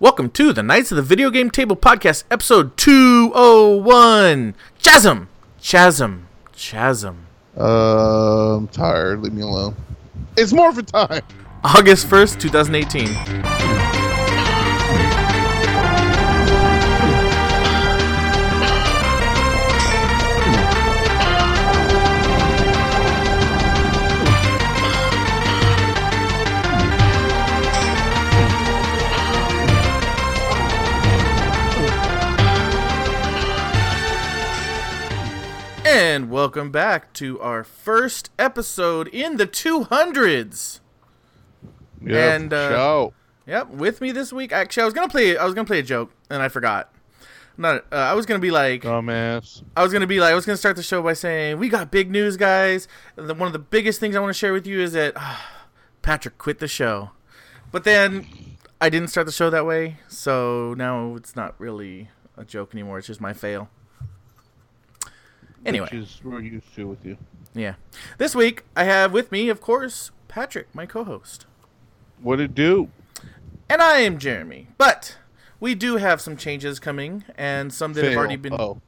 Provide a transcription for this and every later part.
Welcome to the Knights of the Video Game Table Podcast, episode 201. Chasm! Chasm! Chasm. Uh, I'm tired. Leave me alone. It's Morphin time. August 1st, 2018. And welcome back to our first episode in the 200s. Yeah, And, uh, show. Yep, with me this week. Actually, I was gonna play. I was gonna play a joke, and I forgot. Not. Uh, I was gonna be like. Dumbass. I was gonna be like. I was gonna start the show by saying we got big news, guys. The, one of the biggest things I want to share with you is that Patrick quit the show. But then I didn't start the show that way, so now it's not really a joke anymore. It's just my fail. Anyway. Which is we're used to with you. Yeah. This week I have with me, of course, Patrick, my co-host. What it do? And I am Jeremy. But we do have some changes coming and some that have already been Oh,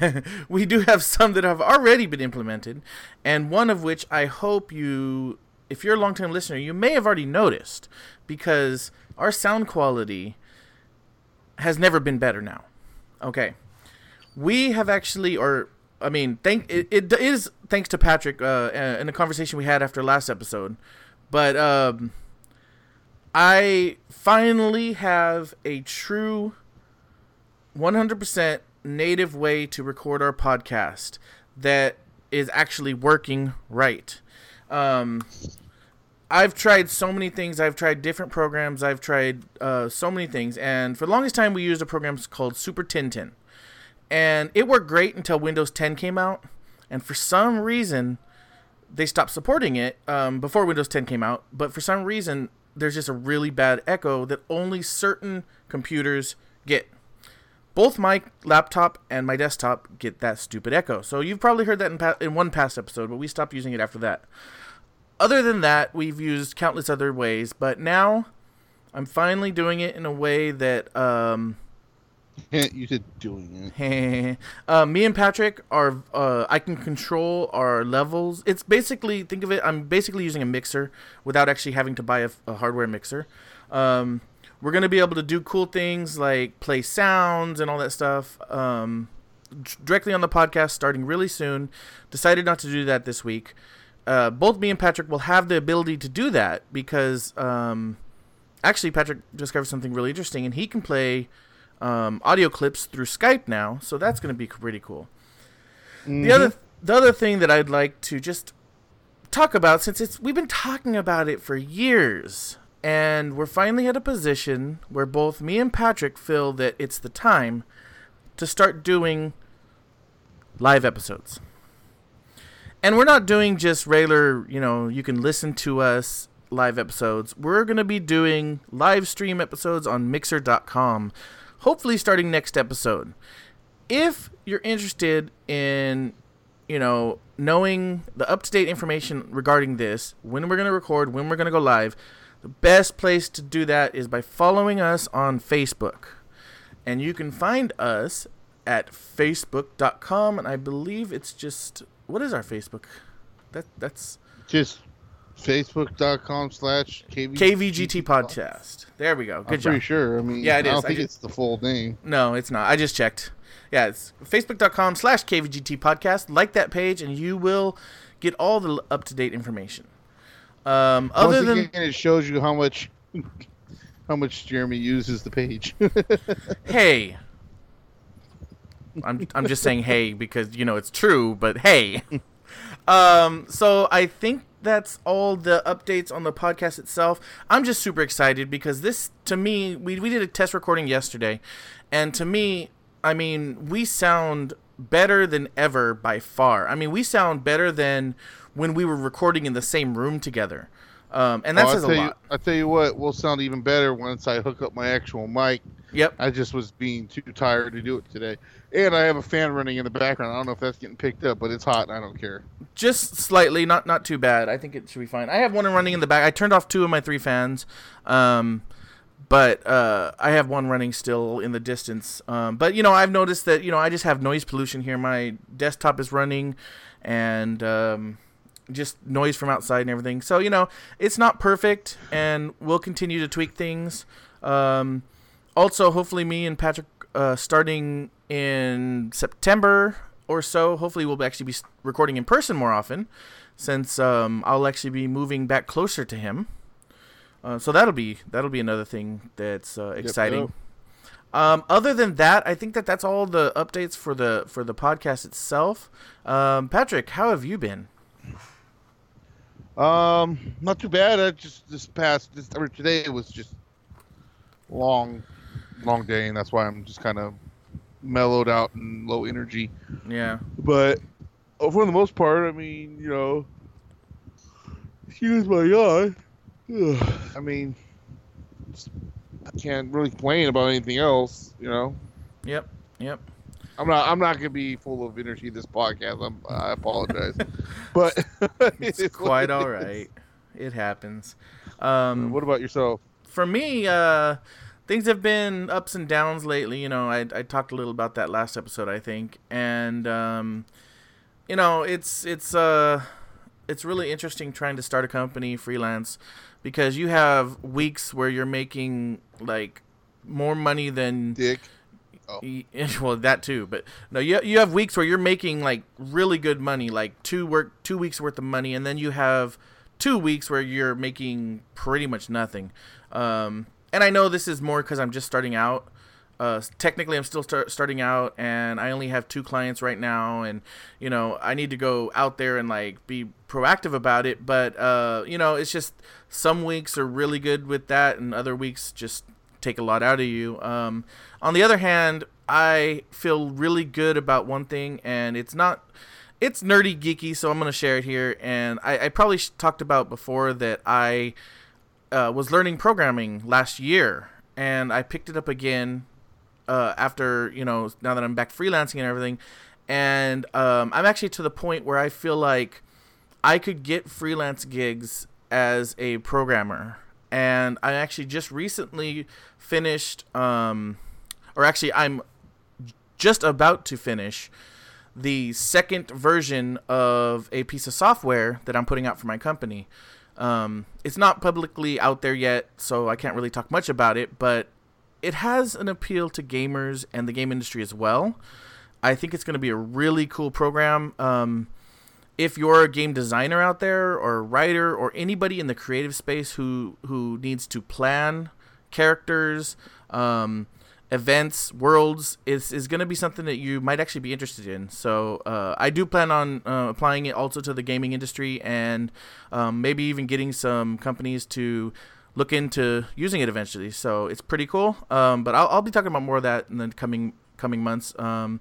we do have some that have already been implemented, and one of which I hope you if you're a long-time listener, you may have already noticed because our sound quality has never been better now. Okay. We have actually or I mean, thank it, it is thanks to Patrick uh, in the conversation we had after last episode. But um I finally have a true 100% native way to record our podcast that is actually working right. Um, I've tried so many things. I've tried different programs. I've tried uh, so many things. And for the longest time, we used a program called Super Tintin. And it worked great until Windows 10 came out. And for some reason, they stopped supporting it um, before Windows 10 came out. But for some reason, there's just a really bad echo that only certain computers get. Both my laptop and my desktop get that stupid echo. So you've probably heard that in, pa- in one past episode, but we stopped using it after that. Other than that, we've used countless other ways, but now I'm finally doing it in a way that um, you said doing it. uh, me and Patrick are uh, I can control our levels. It's basically think of it. I'm basically using a mixer without actually having to buy a, a hardware mixer. Um, we're gonna be able to do cool things like play sounds and all that stuff um, directly on the podcast starting really soon. Decided not to do that this week. Uh, both me and Patrick will have the ability to do that because um, actually Patrick discovered something really interesting and he can play um, audio clips through Skype now, so that's going to be pretty cool. The other the other thing that I'd like to just talk about since it's we've been talking about it for years and we're finally at a position where both me and Patrick feel that it's the time to start doing live episodes. And we're not doing just regular, you know, you can listen to us live episodes. We're going to be doing live stream episodes on mixer.com hopefully starting next episode. If you're interested in, you know, knowing the up to date information regarding this, when we're going to record, when we're going to go live, the best place to do that is by following us on Facebook. And you can find us at facebook.com and I believe it's just what is our Facebook? That that's Just facebook.com slash KVGT KVGT podcast. There we go. Good I'm job. pretty sure. I mean, Yeah, it I don't I think ju- it's the full name. No, it's not. I just checked. Yeah, it's facebook.com slash KVGT podcast. Like that page and you will get all the up to date information. Um, other Once than it shows you how much how much Jeremy uses the page. hey, I'm I'm just saying hey because you know it's true, but hey. um, so I think that's all the updates on the podcast itself. I'm just super excited because this to me we we did a test recording yesterday, and to me, I mean, we sound better than ever by far. I mean, we sound better than when we were recording in the same room together. Um, and that Oh, says a lot. You, I tell you what, we'll sound even better once I hook up my actual mic. Yep. I just was being too tired to do it today. And I have a fan running in the background. I don't know if that's getting picked up, but it's hot I don't care. just slightly, not not too bad. I think it should be fine. I have one running in the back. I turned off two of my three fans, um, but uh, I have one running still in the distance. Um, but you know, I've noticed that you know I just have noise pollution here. My desktop is running, and um, just noise from outside and everything. So you know, it's not perfect, and we'll continue to tweak things. Um, also, hopefully, me and Patrick, uh, starting in September or so, hopefully, we'll actually be recording in person more often, since um, I'll actually be moving back closer to him. Uh, so that'll be that'll be another thing that's uh, exciting. Yep, um, other than that, I think that that's all the updates for the for the podcast itself. Um, Patrick, how have you been? Um, not too bad. I just this past this or today was just long, long day, and that's why I'm just kind of mellowed out and low energy. Yeah. But uh, for the most part, I mean, you know, excuse my yawn. I mean, I can't really complain about anything else. You know, Yep. Yep. I'm not. I'm not gonna be full of energy this podcast. I'm, I apologize, but It's what quite it all right. It happens. Um, What about yourself? for me, uh, things have been ups and downs lately. You know, I, I talked a little about that last episode, I think, and um, you know, it's it's uh, it's really interesting trying to start a company freelance because you have weeks where you're making like more money than Dick. Y- well that too but no you, you have weeks where you're making like really good money like two work two weeks worth of money and then you have two weeks where you're making pretty much nothing um, and i know this is more because i'm just starting out uh, technically i'm still start, starting out and i only have two clients right now and you know i need to go out there and like be proactive about it but uh, you know it's just some weeks are really good with that and other weeks just take a lot out of you. Um, on the other hand, I feel really good about one thing, and it's not. It's nerdy geeky, so I'm gonna share it here. And I, I probably talked about before that I uh, was learning programming last year, and I picked it up again uh, after you know now that I'm back freelancing and everything. And um, I'm actually to the point where I feel like I could get freelance gigs as a programmer. And I actually just recently finished, um, or actually, I'm just about to finish the second version of a piece of software that I'm putting out for my company. Um, it's not publicly out there yet, so I can't really talk much about it, but it has an appeal to gamers and the game industry as well. I think it's going to be a really cool program. Um, if you're a game designer out there or a writer or anybody in the creative space who who needs to plan characters um, events worlds is, is going to be something that you might actually be interested in. So uh, i do plan on uh, applying it also to the gaming industry and um, maybe even getting some companies to look into using it eventually. So it's pretty cool. Um, but I'll, I'll be talking about more of that in the coming coming months. Um,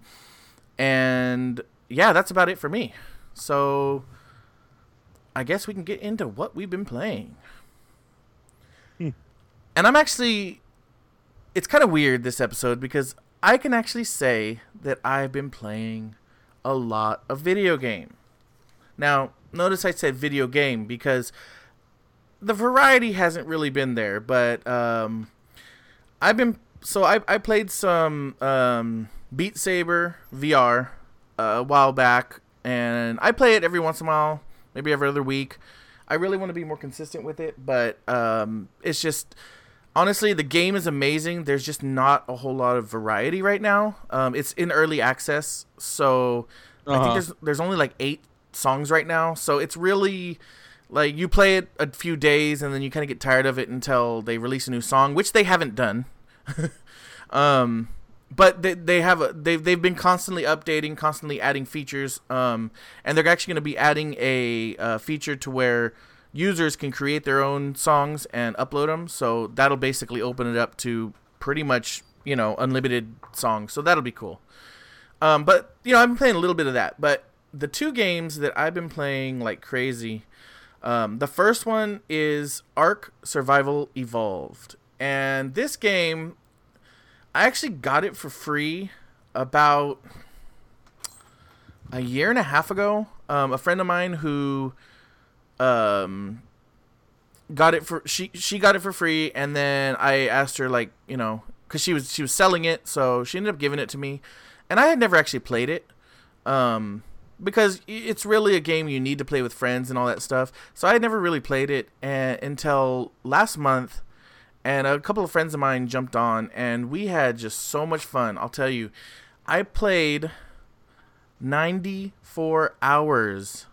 and yeah that's about it for me. So I guess we can get into what we've been playing. Hmm. And I'm actually it's kind of weird this episode because I can actually say that I've been playing a lot of video game. Now, notice I said video game because the variety hasn't really been there, but um I've been so I I played some um Beat Saber VR uh, a while back and I play it every once in a while, maybe every other week. I really want to be more consistent with it, but um, it's just honestly the game is amazing. There's just not a whole lot of variety right now. Um, it's in early access, so I think Uh-huh. there's there's only like eight songs right now. So it's really like you play it a few days and then you kind of get tired of it until they release a new song, which they haven't done. um, but they, they have a, they've they've been constantly updating, constantly adding features. Um, and they're actually going to be adding a uh, feature to where users can create their own songs and upload them. So that'll basically open it up to pretty much you know unlimited songs. So that'll be cool. Um, but you know I've been playing a little bit of that. But the two games that I've been playing like crazy. Um, the first one is Ark Survival Evolved, and this game I actually got it for free about a year and a half ago. Um, a friend of mine who um, got it for she she got it for free, and then I asked her like you know because she was she was selling it, so she ended up giving it to me, and I had never actually played it, um, because it's really a game you need to play with friends and all that stuff. So I had never really played it and, until last month, and a couple of friends of mine jumped on, and we had just so much fun. I'll tell you, I played ninety four hours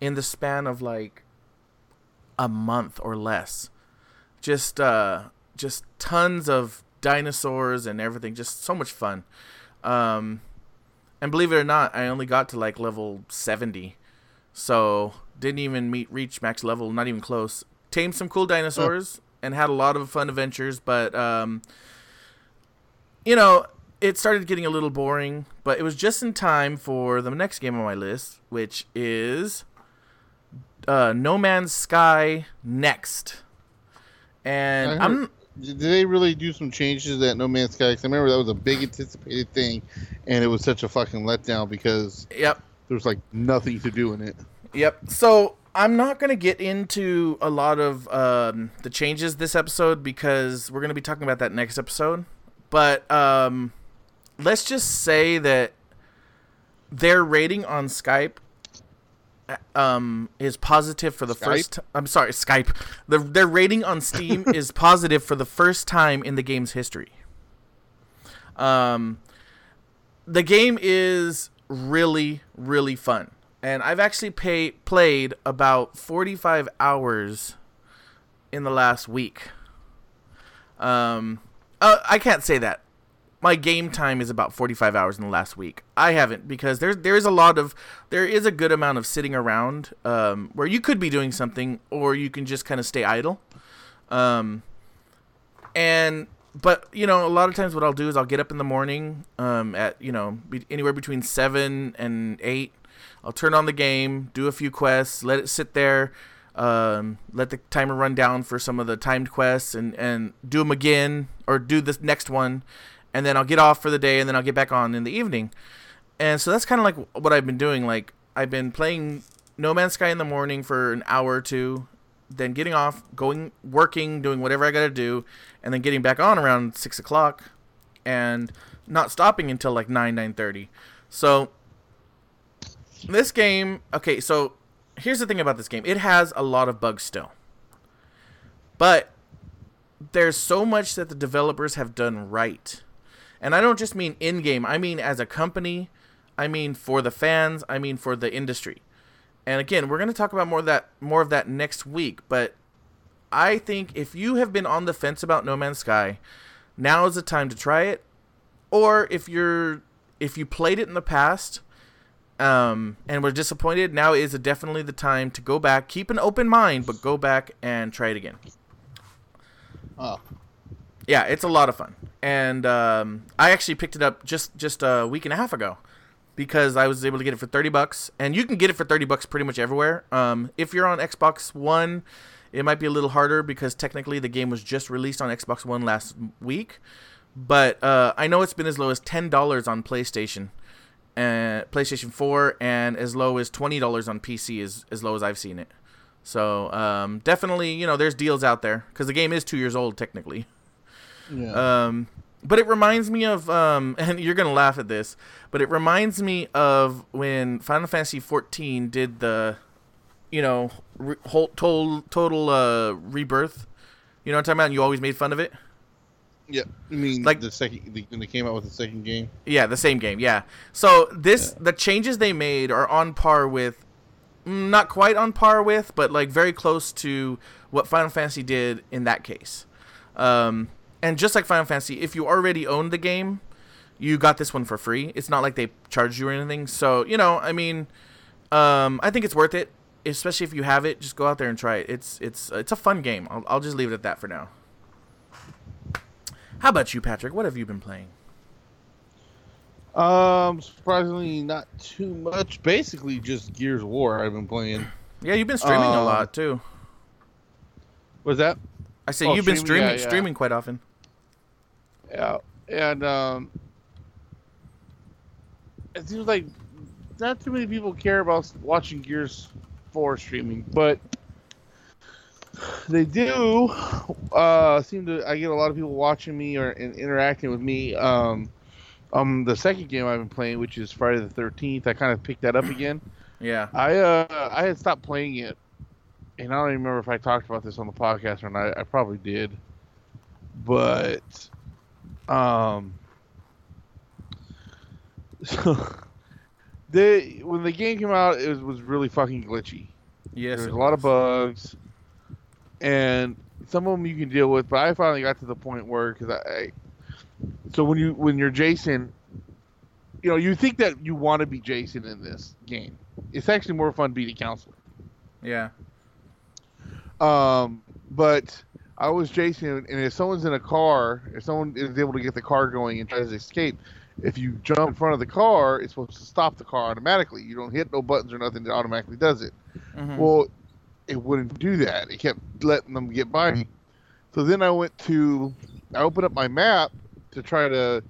in the span of like a month or less. Just uh just tons of dinosaurs and everything. Just so much fun. Um and believe it or not, I only got to like level 70. So, didn't even meet reach max level, not even close. Tamed some cool dinosaurs and had a lot of fun adventures, but um you know, it started getting a little boring, but it was just in time for the next game on my list, which is uh, No Man's Sky Next. And I'm did they really do some changes at No Man's Sky? Because I remember that was a big anticipated thing, and it was such a fucking letdown because yep, there was like nothing to do in it. Yep. So I'm not gonna get into a lot of um, the changes this episode because we're gonna be talking about that next episode. But um, let's just say that their rating on Skype um is positive for the Skype? first I'm sorry, Skype. The their rating on Steam is positive for the first time in the game's history. Um the game is really really fun. And I've actually pay, played about 45 hours in the last week. Um uh, I can't say that my game time is about 45 hours in the last week. I haven't because there's there's a lot of there is a good amount of sitting around um, where you could be doing something or you can just kind of stay idle. Um, and but you know a lot of times what I'll do is I'll get up in the morning um, at you know be, anywhere between seven and eight. I'll turn on the game, do a few quests, let it sit there. Um, let the timer run down for some of the timed quests and, and do them again or do this next one and then I'll get off for the day, and then I'll get back on in the evening. And so that's kind of like what I've been doing. Like I've been playing No Man's Sky in the morning for an hour or two, then getting off, going working, doing whatever I got to do, and then getting back on around six o'clock, and not stopping until like nine nine thirty. So this game, okay, so here's the thing about this game: it has a lot of bugs still, but there's so much that the developers have done right and I don't just mean in game, I mean as a company, I mean for the fans, I mean for the industry. And again, we're going to talk about more of that more of that next week, but I think if you have been on the fence about No Man's Sky, now is the time to try it. Or if you're if you played it in the past um, and were disappointed, now is definitely the time to go back, keep an open mind, but go back and try it again. Oh, yeah, it's a lot of fun, and um, I actually picked it up just just a week and a half ago because I was able to get it for thirty bucks, and you can get it for thirty bucks pretty much everywhere. Um, if you're on Xbox One, it might be a little harder because technically the game was just released on Xbox One last week, but uh, I know it's been as low as ten dollars on PlayStation, and PlayStation Four, and as low as twenty dollars on PC is as low as I've seen it. So um, definitely, you know, there's deals out there because the game is two years old technically. Yeah. Um, but it reminds me of, um, and you're gonna laugh at this, but it reminds me of when Final Fantasy 14 did the, you know, re- whole, total total uh, rebirth. You know what I'm talking about? And you always made fun of it. Yeah, I mean like the second when they came out with the second game. Yeah, the same game. Yeah. So this yeah. the changes they made are on par with, mm, not quite on par with, but like very close to what Final Fantasy did in that case. Um, and just like Final Fantasy, if you already owned the game, you got this one for free. It's not like they charged you or anything. So you know, I mean, um, I think it's worth it, especially if you have it. Just go out there and try it. It's it's it's a fun game. I'll I'll just leave it at that for now. How about you, Patrick? What have you been playing? Um, surprisingly, not too much. Basically, just Gears of War. I've been playing. Yeah, you've been streaming a lot too. Was that? I say oh, you've been streaming yeah, yeah. streaming quite often. Yeah, and um, it seems like not too many people care about watching Gears Four streaming, but they do uh, seem to. I get a lot of people watching me or and interacting with me. Um, um, the second game I've been playing, which is Friday the Thirteenth, I kind of picked that up again. Yeah. I uh, I had stopped playing it, and I don't even remember if I talked about this on the podcast or not. I probably did, but um, so they when the game came out, it was, was really fucking glitchy. Yes. There's a lot of bugs, and some of them you can deal with. But I finally got to the point where because I, I, so when you when you're Jason, you know you think that you want to be Jason in this game. It's actually more fun being a counselor. Yeah. Um, but I was Jason, and if someone's in a car, if someone is able to get the car going and tries to escape, if you jump in front of the car, it's supposed to stop the car automatically. You don't hit no buttons or nothing; it automatically does it. Mhm. Well, it wouldn't do that. It kept letting them get by me. So then I went to, I opened up my map to try to,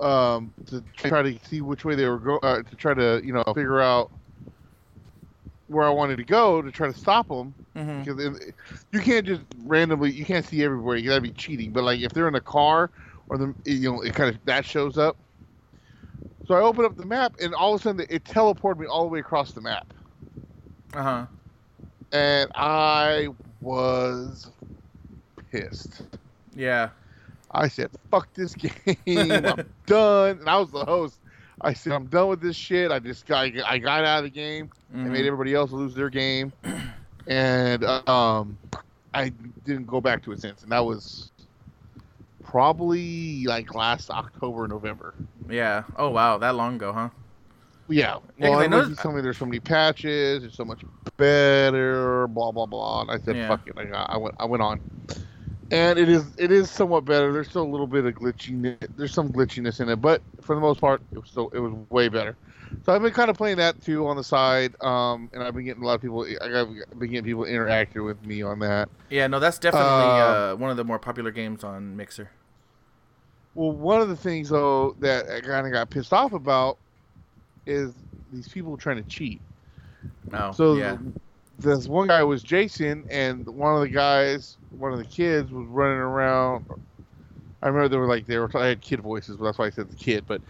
um, to try to see which way they were going, uh, to try to, you know, figure out where I wanted to go to try to stop them. Mhm. Because it- you can't just randomly, you can't see everywhere. You gotta be cheating. But like if they're in a car or the, you know, it kind of that shows up. So I opened up the map, and all of a sudden it teleported me all the way across the map Uh huh. and I was pissed. Yeah. I said, "Fuck this game! I'm done." And I was the host. I said, "I'm done with this shit." I just got, I got out of the game. I Mhm. made everybody else lose their game, and um, I didn't go back to it since. And that was probably like last October, November. Yeah. Oh wow, that long ago, huh? Yeah. Yeah, Well, I I know- told me there's so many patches, it's so much better, blah blah blah. And I said, Yeah. "Fuck it." I, I went. I went on, and it is it is somewhat better. There's still a little bit of glitchiness. There's some glitchiness in it, but for the most part, it was still it was way better. So I've been kind of playing that too on the side, um, and I've been getting a lot of people. I've been getting people interacting with me on that. Yeah. No, that's definitely Um, uh, one of the more popular games on Mixer. Well, one of the things though that I kind of got pissed off about is these people trying to cheat. Oh. So yeah. This one guy was Jason, and one of the guys, one of the kids, was running around. I remember they were like they were. I had kid voices, but that's why I said the kid. But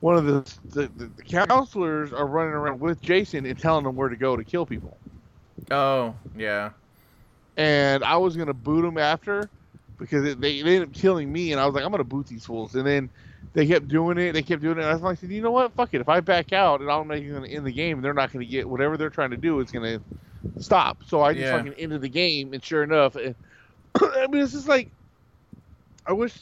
one of the the, the, the counselors are running around with Jason and telling them where to go to kill people. Oh. Yeah. And I was gonna boot them after because it, they, they ended up killing me, and I was like, I'm gonna boot these fools. And then they kept doing it. They kept doing it. And I was like, you know what? Fuck it. If I back out, and I'm making gonna end the game, and they're not gonna get whatever they're trying to do is gonna stop. So I just Yeah. fucking ended the game, and sure enough, it, I mean, it's just like I wish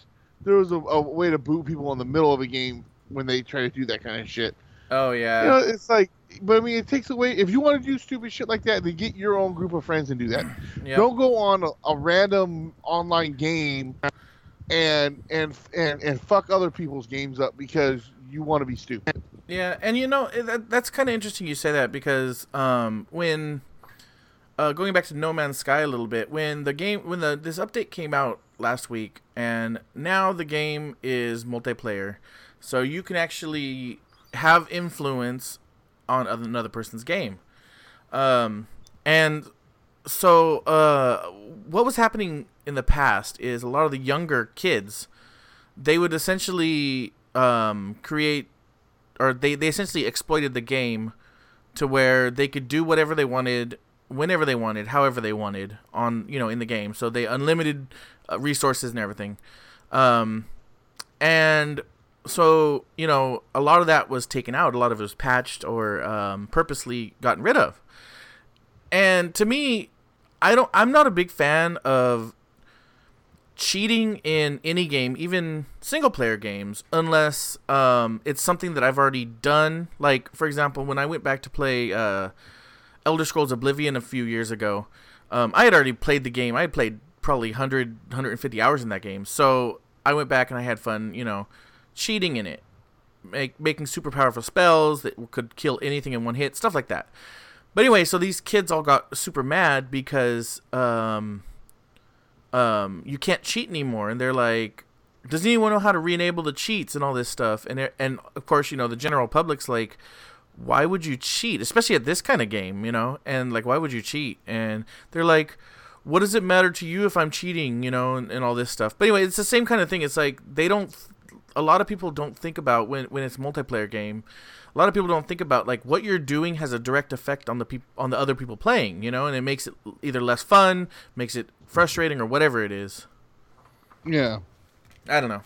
there was a, a way to boot people in the middle of a game when they try to do that kind of shit. Oh yeah. You know, it's like, but I mean, it takes away. If you want to do stupid shit like that, then get your own group of friends and do that. yeah. Don't go on a, a random online game and and and and fuck other people's games up because you want to be stupid. Yeah, and you know that, that's kind of interesting you say that because um, when uh, going back to No Man's Sky a little bit, when the game when the this update came out last week, and now the game is multiplayer, so you can actually have influence on other- another person's game, um, and so uh, what was happening in the past is a lot of the younger kids they would essentially um, create or they, they essentially exploited the game to where they could do whatever they wanted whenever they wanted however they wanted on you know in the game. So they unlimited uh, resources and everything. Um, and so you know a lot of that was taken out. A lot of it was patched or um, purposely gotten rid of. And to me i don't i'm not a big fan of cheating in any game, even single player games, unless um, it's something that I've already done. Like, for example, when I went back to play uh, Elder Scrolls Oblivion a few years ago, um, I had already played the game. I had played probably 100, 150 hours in that game. So I went back and I had fun, you know, cheating in it, make, making super powerful spells that could kill anything in one hit, stuff like that. But anyway, so these kids all got super mad because um, um, you can't cheat anymore, and they're like, does anyone know how to re-enable the cheats and all this stuff? And and of course, you know, the general public's like, why would you cheat, especially at this kind of game, you know? And like, why would you cheat? And they're like, what does it matter to you if I'm cheating, you know, and, and all this stuff. But anyway, it's the same kind of thing. It's like they don't. A lot of people don't think about when when it's a multiplayer game. A lot of people don't think about like what you're doing has a direct effect on the people on the other people playing, you know, and it makes it either less fun, makes it frustrating, or whatever it is. Yeah. I don't know.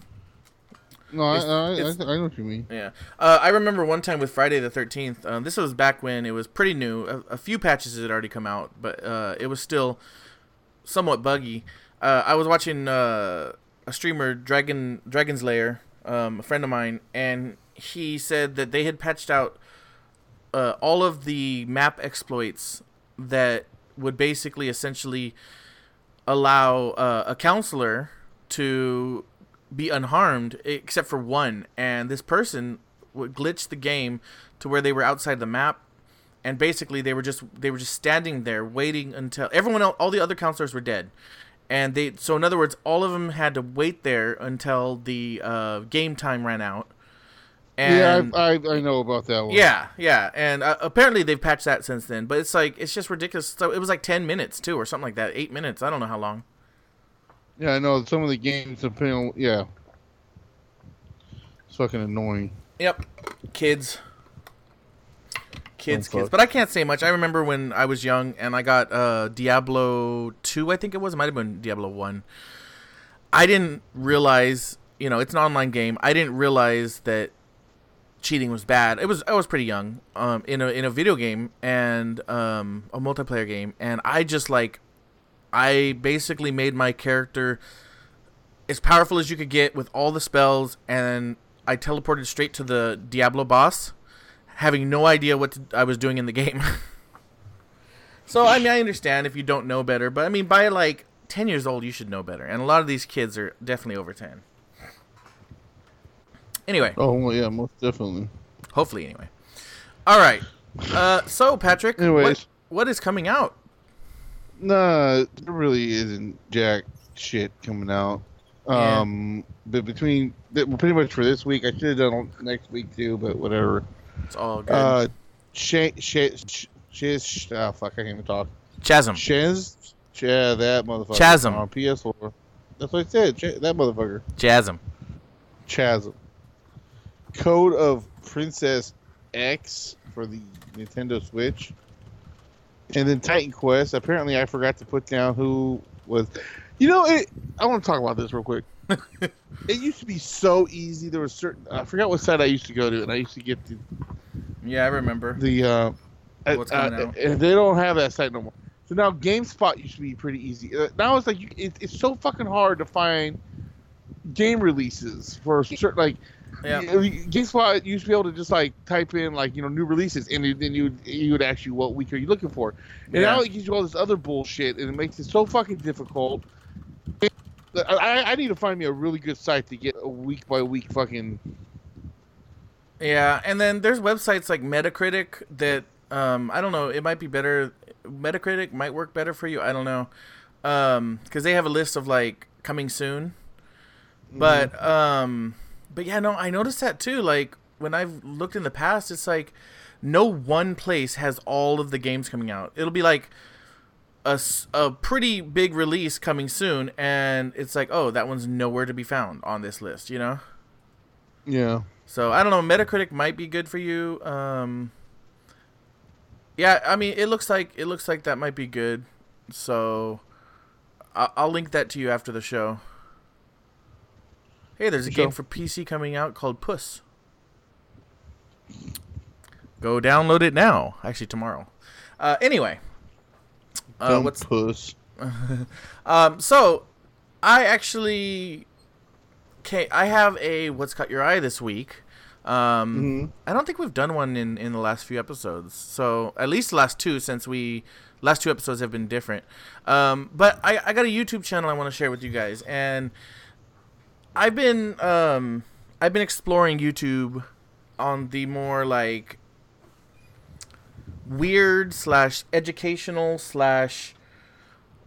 No, I, I, I, I know what you mean. Yeah, uh, I remember one time with Friday the Thirteenth. Um, this was back when it was pretty new. A, a few patches had already come out, but uh, it was still somewhat buggy. Uh, I was watching uh, a streamer, Dragon Dragon's Lair, um, a friend of mine, and he said that they had patched out uh, all of the map exploits that would basically essentially allow uh, a counselor to be unharmed except for one and this person would glitch the game to where they were outside the map and basically they were just they were just standing there waiting until everyone else all the other counselors were dead and they so in other words all of them had to wait there until the uh, game time ran out and yeah, I, I, I know about that one. yeah, yeah, and uh, apparently they've patched that since then. But it's like it's just ridiculous. So it was like ten minutes too, or something like that. Eight minutes. I don't know how long. Yeah, I know. Some of the games, depending on, yeah. It's fucking annoying. Yep, kids, kids, kids. But I can't say much. I remember when I was young and I got uh, Diablo two. I think it was. It might have been Diablo one. I didn't realize. You know, it's an online game. I didn't realize that cheating was bad. It was I was pretty young um, in a in a video game and um, a multiplayer game, and I just like I basically made my character as powerful as you could get with all the spells, and I teleported straight to the Diablo boss, having no idea what to, I was doing in the game. so I mean, I understand if you don't know better, but I mean, by like ten years old, you should know better, and a lot of these kids are definitely over ten. Anyway, Oh, yeah, most definitely. hopefully, anyway. All right. Uh, so Patrick, Anyways. what, what is coming out? Nah, there really isn't jack shit coming out. Yeah. Um, but between pretty much for this week, I should have done it next week too, but whatever. It's all good. Uh, Sh- Sh- Shiz, ah, fuck, I can't even talk. Chasm. Shiz, yeah, that motherfucker. Chasm. on PS4. That's what I said. Ch- that motherfucker. Chasm. Chasm. Code of Princess X for the Nintendo Switch. And then Titan Quest. Apparently, I forgot to put down who was. You know, it, I want to talk about this real quick. it used to be so easy. There was certain. I forgot what site I used to go to, and I used to get the Yeah, I remember. the. Uh, What's uh, coming out? And they don't have that site no more. So now GameSpot used to be pretty easy. Uh, now it's like you, it, it's so fucking hard to find game releases for certain like Yeah. you- GameSpot used to be able to just like type in like you know new releases and then you would you would ask you what week are you looking for and Yeah. now it gives you all this other bullshit and it makes it so fucking difficult. I, I- I need to find me a really good site to get a week by week fucking Yeah, and then there's websites like Metacritic that um, I don't know. It might be better. Metacritic might work better for you. I don't know, Um, because they have a list of like coming soon. But um, but yeah, no, I noticed that too. Like when I've looked in the past, it's like no one place has all of the games coming out. It'll be like a, a pretty big release coming soon, and it's like, oh, that one's nowhere to be found on this list. You know. yeah So I don't know. Metacritic might be good for you. Um, yeah, I mean, it looks like it looks like that might be good. So I- I'll link that to you after the show. Hey, there's a For game for PC coming out called Puss. Go download it now. Actually, tomorrow. Uh, anyway, uh, dumb what's puss. um, so I actually, okay, I have a what's caught your eye this week. Um, Mhm. I don't think we've done one in in the last few episodes. So at least last two, since we last two episodes have been different. Um, but I I got a YouTube channel I want to share with you guys, and I've been um I've been exploring YouTube on the more like weird slash educational slash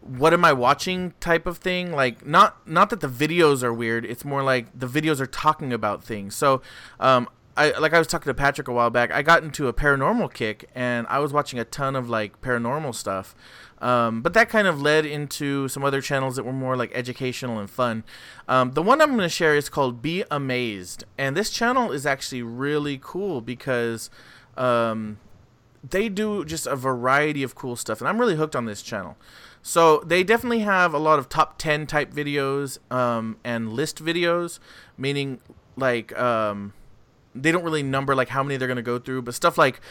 what am I watching type of thing. Like not not that the videos are weird. It's more like the videos are talking about things. So um, I like I was talking to Patrick a while back. I got into a paranormal kick, and I was watching a ton of like paranormal stuff. Um, but that kind of led into some other channels that were more like educational and fun. Um, the one I'm going to share is called Be Amazed, and this channel is actually really cool because um, they do just a variety of cool stuff, and I'm really hooked on this channel. So they definitely have a lot of top 10 type videos um, and list videos, meaning like um, they don't really number like how many they're going to go through, but stuff like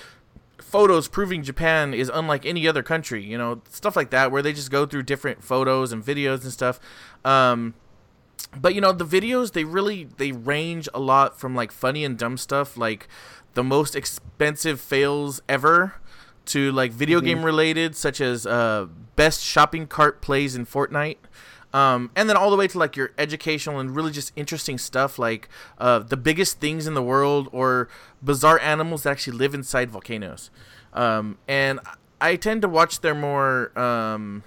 photos proving Japan is unlike any other country, you know, stuff like that, where they just go through different photos and videos and stuff. Um, but you know, the videos they really they range a lot from like funny and dumb stuff, like the most expensive fails ever, to like video mm-hmm. game related, such as uh, best shopping cart plays in Fortnite. Um, and then all the way to like your educational and really just interesting stuff like uh, the biggest things in the world or bizarre animals that actually live inside volcanoes. Um, and I tend to watch their more um,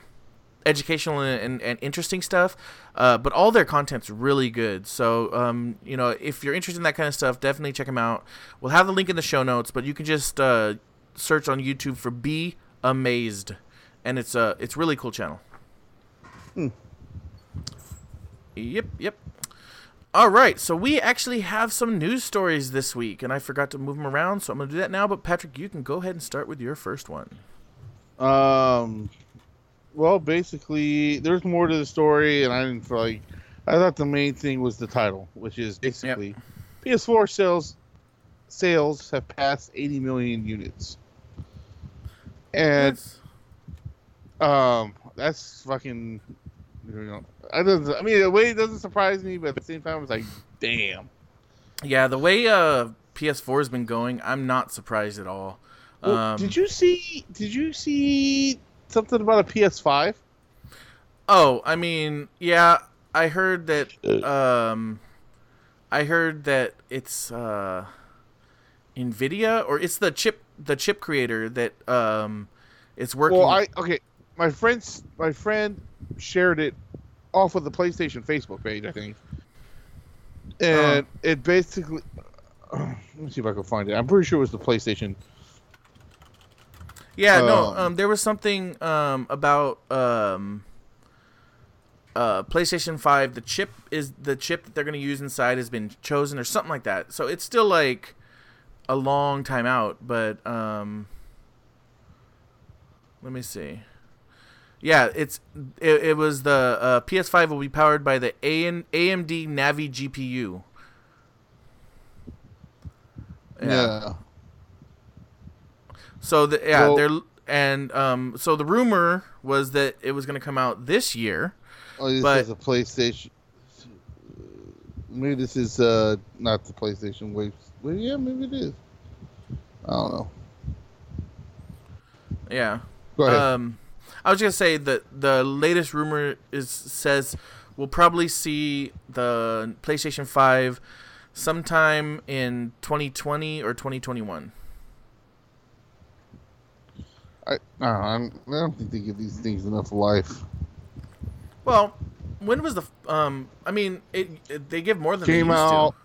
educational and, and, and, interesting stuff, uh, but all their content's really good. So, um, you know, if you're interested in that kind of stuff, definitely check them out. We'll have the link in the show notes, but you can just uh, search on YouTube for Be Amazed, and it's a it's really cool channel. Hmm. Yep, yep. All right, so we actually have some news stories this week, and I forgot to move them around, so I'm going to do that now. But Patrick, you can go ahead and start with your first one. Um, well, basically, there's more to the story, and I didn't feel like I thought the main thing was the title, which is basically yep. PS4 sales sales have passed 80 million units, and that's... um, that's fucking you know, I doesn't. I mean, the way it doesn't surprise me, but at the same time, it's like, damn. Yeah, the way uh, PS4 has been going, I'm not surprised at all. Well, um, did you see? Did you see something about a PS5? Oh, I mean, yeah, I heard that. Um, I heard that it's uh, Nvidia or it's the chip the chip creator that um, it's working. Well, I okay. My friends, my friend shared it off of the PlayStation Facebook page, I think. And uh, it basically, uh, let me see if I can find it. I'm pretty sure it was the PlayStation. Yeah, no, um, um there was something um, about um, uh, PlayStation Five. The chip is the chip that they're going to use inside has been chosen, or something like that. So it's still like a long time out, but um, let me see. Yeah, it's it, it was the uh, PS5 will be powered by the AN, AMD Navi GPU. Yeah. yeah. So the yeah, well, they're and um so the rumor was that it was going to come out this year. Oh, this but, is a PlayStation. Maybe this is uh not the PlayStation Wave. Well, yeah, maybe it is. I don't know. Yeah. Go ahead. Um I was gonna say that the latest rumor is says we'll probably see the PlayStation Five sometime in 2020 or 2021. I, I don't think they give these things enough life. Well, when was the um? I mean, it, it they give more than came out.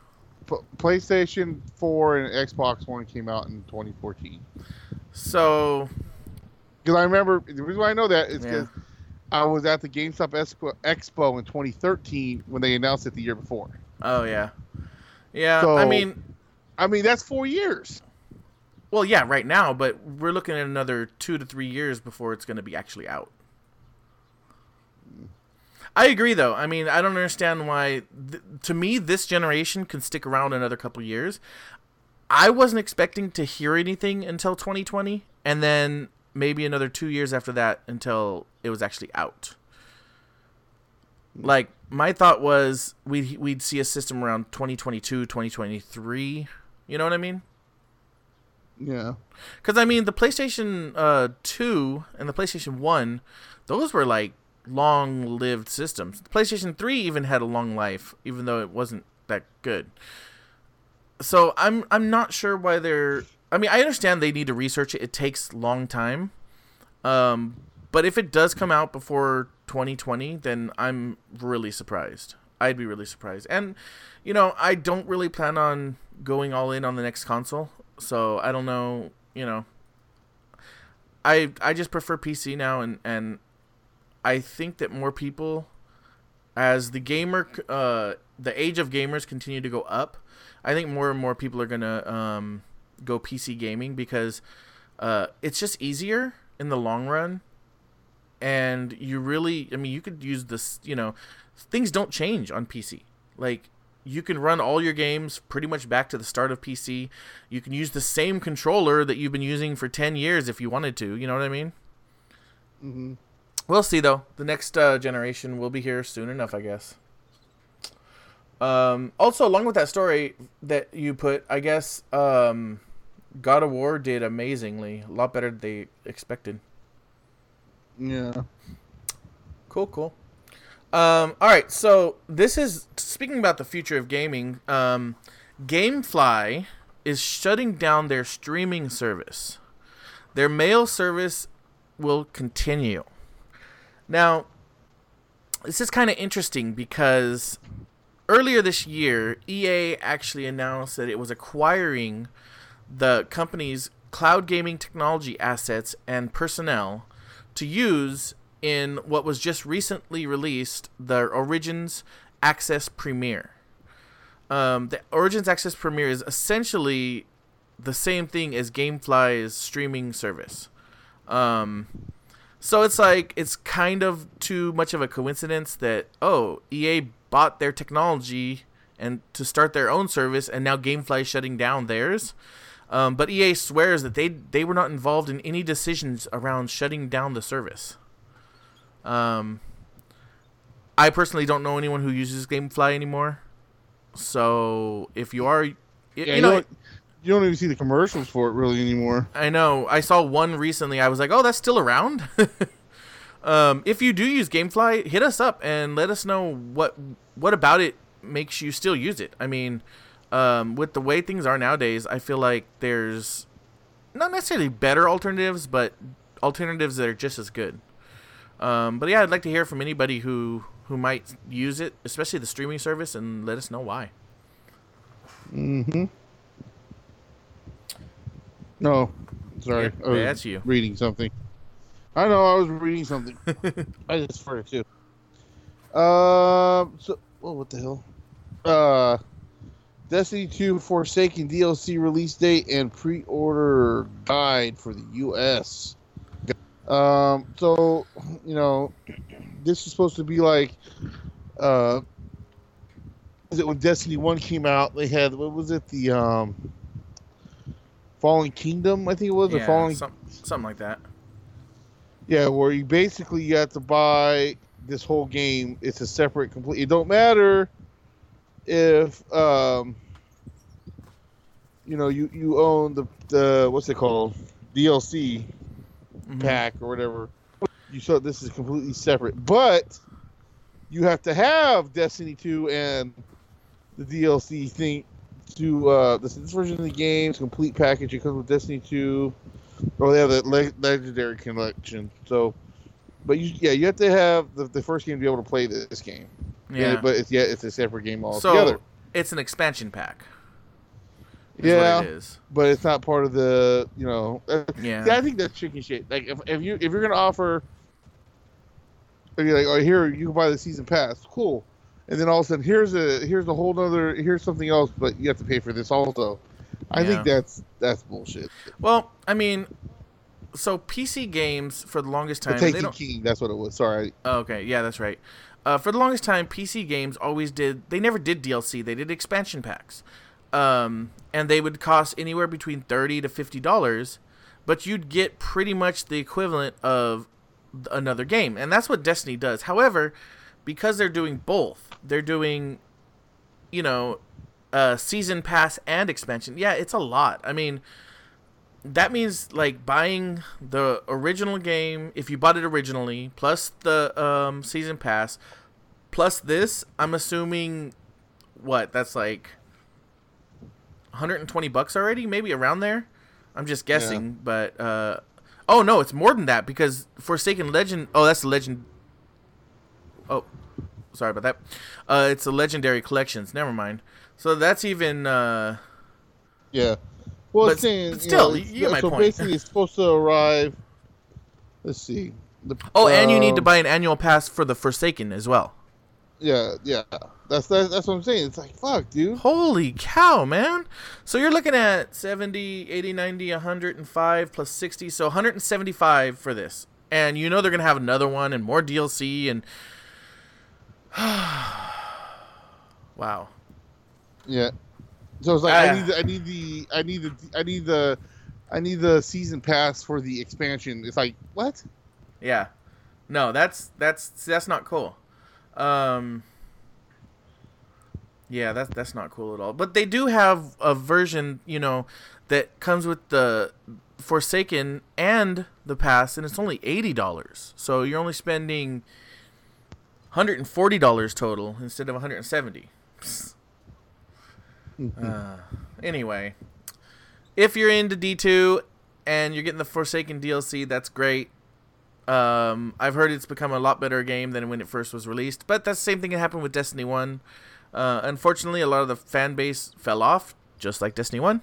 P- PlayStation 4 and Xbox One came out in 2014. So because I remember the reason why I know that is because yeah. I was at the GameStop Expo, Expo in 2013 when they announced it the year before. Oh yeah, yeah. So, I mean, I mean that's four years. Well, yeah, right now, but we're looking at another two to three years before it's going to be actually out. I agree, though. I mean, I don't understand why. Th- to me, this generation can stick around another couple years. I wasn't expecting to hear anything until 2020, and then maybe another two years after that until it was actually out. Like my thought was we'd we'd see a system around 2022, 2023. You know what I mean? Yeah. Because I mean, the PlayStation uh, Two and the PlayStation One, those were like long-lived systems. The PlayStation Three even had a long life, even though it wasn't that good. So I'm I'm not sure why they're I mean, I understand they need to research it. It takes long time. Um, but if it does come out before 2020, then I'm really surprised. I'd be really surprised. And you know, I don't really plan on going all in on the next console, so I don't know. You know, I I just prefer PC now, and and I think that more people, as the gamer, uh, the age of gamers continue to go up, I think more and more people are gonna um, go PC gaming because uh, it's just easier in the long run, and you really, I mean, you could use this. You know, things don't change on PC. Like you can run all your games pretty much back to the start of PC. You can use the same controller that you've been using for 10 years if you wanted to. You know what I mean? Mm-hmm. We'll see, though. The next uh, generation will be here soon enough, I guess. Um, also, along with that story that you put, I guess um, God of War did amazingly. A lot better than they expected. Yeah. Cool, cool. Um, all right, so this is speaking about the future of gaming. Um, GameFly is shutting down their streaming service. Their mail service will continue. Now, this is kind of interesting because earlier this year, EA actually announced that it was acquiring the company's cloud gaming technology assets and personnel to use in what was just recently released, the Origins Access Premier. Um, the Origins Access Premier is essentially the same thing as GameFly's streaming service. Um, so it's like it's kind of too much of a coincidence that oh EA bought their technology and to start their own service, and now GameFly is shutting down theirs. Um, but EA swears that they they were not involved in any decisions around shutting down the service. Um, I personally don't know anyone who uses GameFly anymore. So if you are, you, Yeah, you you, know, don't, you don't even see the commercials for it really anymore. I know. I saw one recently. I was like, oh, that's still around. um, if you do use GameFly, hit us up and let us know what what about it makes you still use it. I mean, um, with the way things are nowadays, I feel like there's not necessarily better alternatives, but alternatives that are just as good. Um, but yeah, I'd like to hear from anybody who who might use it, especially the streaming service, and let us know why. Mm-hmm. No, sorry, Yeah, that's you. reading something. I know I was reading something. I just farted too. Um. So, oh, what the hell? Uh, Destiny 2 Forsaken DLC release date and pre-order guide for the U.S. Um. So, you know, this is supposed to be like, uh, is it when Destiny One came out? They had what was it? The um, Fallen Kingdom, I think it was. the Yeah, Fallen some, something like that. yeah, where you basically you have to buy this whole game. It's a separate complete. It don't matter if um, you know you you own the the what's it called DLC Mhm. pack or whatever. You saw this is completely separate, but you have to have Destiny two and the DLC thing to uh, this, this version of the game's complete package. It comes with Destiny two. Oh, they have the le- legendary collection. So, but you, yeah, you have to have the, the first game to be able to play this game. Yeah. And- but it's yeah, it's a separate game altogether. So it's an expansion pack. is yeah, what it is. but it's not part of the you know. Uh, Yeah. I think that's chicken shit. Like if, if you if you're gonna offer, if you're like, oh here you can buy the season pass, cool, and then all of a sudden here's a here's a whole other here's something else, but you have to pay for this also. I Yeah. think that's that's bullshit. Well, I mean, so PC games for the longest The time. They Taken King, that's what it was. Sorry. oh, okay, yeah, that's right. Uh, for the longest time, PC games always did. They never did DLC. They did expansion packs, um, and they would cost anywhere between thirty to fifty dollars, but you'd get pretty much the equivalent of another game, and that's what Destiny does. However, because they're doing both, they're doing, you know, uh, season pass and expansion. Yeah, it's a lot. I mean, that means like buying the original game if you bought it originally plus the um, season pass plus this i'm assuming what that's like 120 bucks already maybe around there i'm just guessing but uh oh no it's more than that because forsaken legend oh that's the legend oh sorry about that. Uh, it's a legendary collections. Never mind. So that's even. Uh, Yeah. Well, But- saying, but you still, know, you- you get my so point. basically, it's supposed to arrive. Let's see. The, oh, and you need to um, buy an annual pass for the Forsaken as well. Yeah, yeah. That's that's, that's what I'm saying. It's like fuck, dude. Holy cow, man. So you're looking at 70, 80, 90, 105 plus 60, so 175 for this. And you know they're going to have another one and more DLC and Wow. Yeah. So it's like I Ah. need the, I need the I need the I need the I need the season pass for the expansion. It's like what? Yeah. No, that's that's that's not cool. Um Yeah, that's that's not cool at all. But they do have a version, you know, that comes with the Forsaken and the pass and it's only $80. So you're only spending $140 total instead of 170. Uh, anyway, if you're into D2 and you're getting the Forsaken DLC, that's great. Um, I've heard it's become a lot better game than when it first was released, but that's the same thing that happened with Destiny 1. Uh, unfortunately, a lot of the fan base fell off, just like Destiny 1,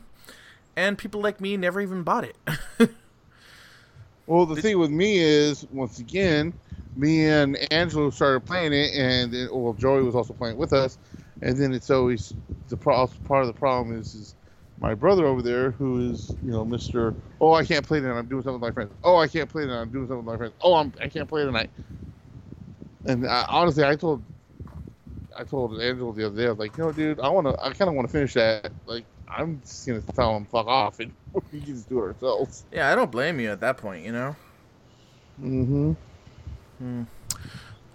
and people like me never even bought it. Well, the thing with me is once again, me and Angelo started playing it, and well, Joey was also playing with us, and then it's always the pro- part of the problem is is my brother over there who is you know Mister. Oh, I can't play tonight. I'm doing something with my friends. Oh, I can't play tonight. I'm doing something with my friends. Oh, I'm I can't play tonight. And I, honestly, I told I told Angelo the other day, I was like, you know, dude, I want to, I kind of want to finish that. Like, I'm just gonna tell him fuck off, and we can just do it ourselves. yeah, I don't blame you at that point, you know? Mm-hmm.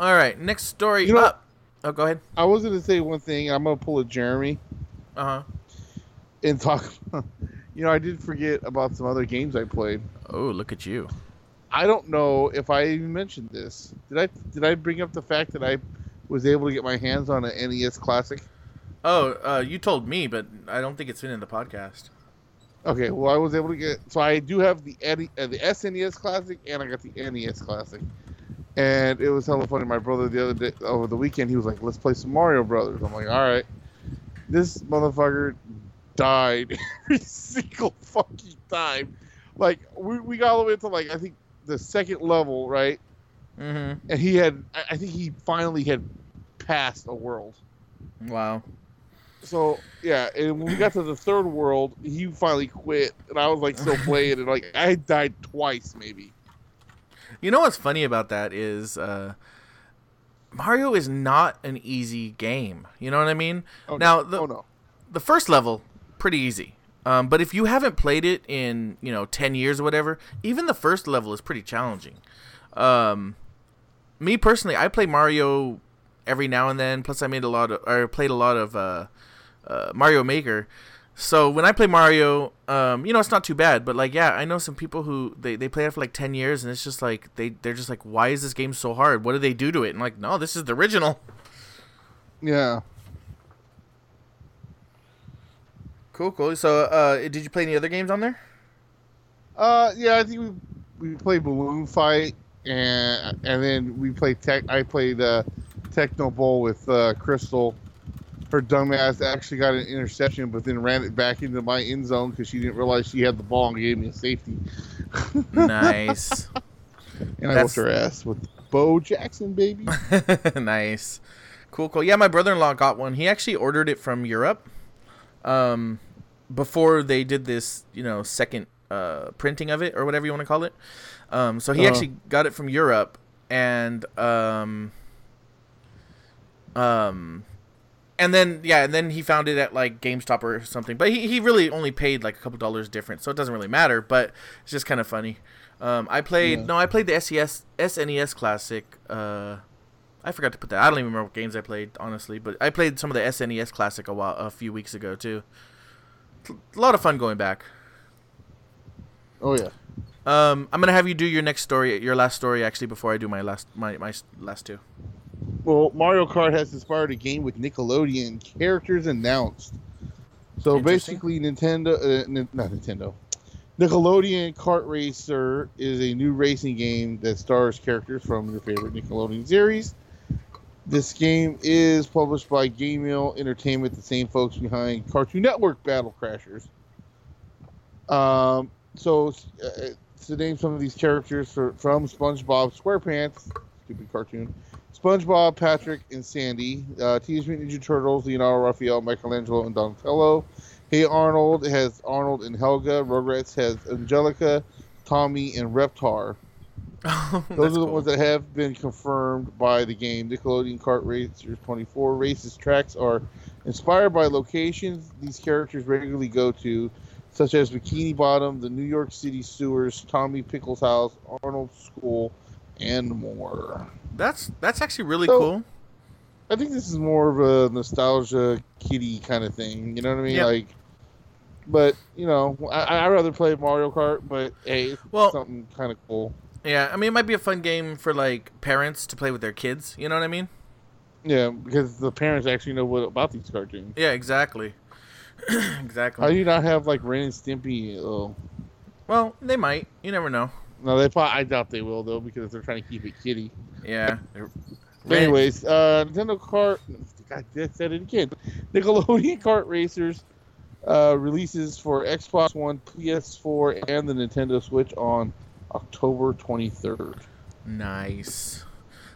All right, next story You know- up. Oh, go ahead. I was gonna say one thing. I'm gonna pull a Jeremy Uh huh. and talk. you know, I did forget about some other games I played. Oh, look at you. I don't know if I even mentioned this. Did I? Did I bring up the fact that I was able to get my hands on an NES Classic? Oh, uh, you told me, but I don't think it's been in the podcast. Okay, well, I was able to get. So I do have the uh, the SNES Classic, and I got the NES Classic. And it was hella funny. My brother the other day over the weekend, he was like, "Let's play some Mario Brothers." I'm like, "All right." This motherfucker died every single fucking time. Like we, we got all the way to like I think the second level, right? Mm And he had, I think he finally had passed a world. Wow. So yeah, and when we got to the third world, he finally quit, and I was like still playing, and like I had died twice maybe. You know what's funny about that is uh, Mario is not an easy game. You know what I mean? Oh, now the oh no, the first level pretty easy. Um, but if you haven't played it in you know ten years or whatever, even the first level is pretty challenging. Um, me personally, I play Mario every now and then. Plus, I made a lot of or played a lot of uh, uh, Mario Maker. So when I play Mario, um, you know, it's not too bad. But like, yeah, I know some people who they, they play it for like ten years, and it's just like they they're just like, why is this game so hard? What did they do to it? And like, no, this is the original. yeah. Cool, cool. So, uh, did you play any other games on there? Uh, yeah, I think we we played Balloon Fight, and and then we played Tech. I played uh, Tecmo Bowl with uh, Crystal. Her dumbass actually got an interception, but then ran it back into my end zone because she didn't realize she had the ball and gave me a safety. nice. And I That's- whooped her ass with Bo Jackson, baby. nice. Cool, cool. Yeah, my brother-in-law got one. He actually ordered it from Europe. Um, before they did this, you know, second uh printing of it or whatever you want to call it. Um, so he Uh-huh. actually got it from Europe and um um and then yeah, and then he found it at like GameStop or something. But he, he really only paid like a couple dollars different, so it doesn't really matter, but it's just kind of funny. Um, I played Yeah. no, I played the SES SNES Classic. Uh, I forgot to put that. I don't even remember what games I played honestly, but I played some of the SNES Classic a while a few weeks ago too. A lot of fun going back. Oh yeah. Um, I'm gonna have you do your next story, your last story actually, before I do my last my my last two. Well, Mario Kart has inspired a game with Nickelodeon characters announced. So basically, Nintendo, uh, N- not Nintendo, Nickelodeon Kart Racer is a new racing game that stars characters from your favorite Nickelodeon series. This game is published by GameMill Entertainment, the same folks behind Cartoon Network Battle Crashers. Um, so, uh, to name some of these characters for, from SpongeBob SquarePants, stupid cartoon, SpongeBob, Patrick, and Sandy, uh, Teenage Mutant Ninja Turtles, Leonardo, Raphael, Michelangelo, and Donatello. Hey Arnold has Arnold and Helga. Rugrats has Angelica, Tommy, and Reptar. Oh, Those are the cool. ones that have been confirmed by the game. Nickelodeon Kart Racers 24 races tracks are inspired by locations these characters regularly go to, such as Bikini Bottom, the New York City sewers, Tommy Pickles' house, Arnold's school, and more. That's that's actually really So- cool. I think this is more of a nostalgia kitty kind of thing. You know what I mean? Yep. Like, but you know, I I rather play Mario Kart. But hey, it's Well- something kind of cool. Yeah, I mean, it might be a fun game for like parents to play with their kids. You know what I mean? Yeah, because the parents actually know what about these cartoons. Yeah, exactly. How exactly. do you not have like Ren and Stimpy? Oh, Well, they might. You never know. No, they probably. I doubt they will though because they're trying to keep it kiddie. Yeah. But anyways, uh, Nintendo Kart. God, I said it again. Nickelodeon Kart Racers uh, releases for Xbox One, PS4, and the Nintendo Switch on October 23rd. Nice.